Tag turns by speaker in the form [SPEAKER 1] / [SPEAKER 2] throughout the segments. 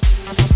[SPEAKER 1] Thank.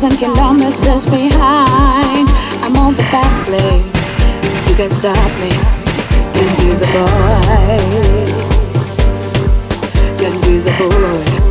[SPEAKER 1] Thousand kilometers behind. I'm on the fast lane. You can stop me. Can be the boy. Can be the boy.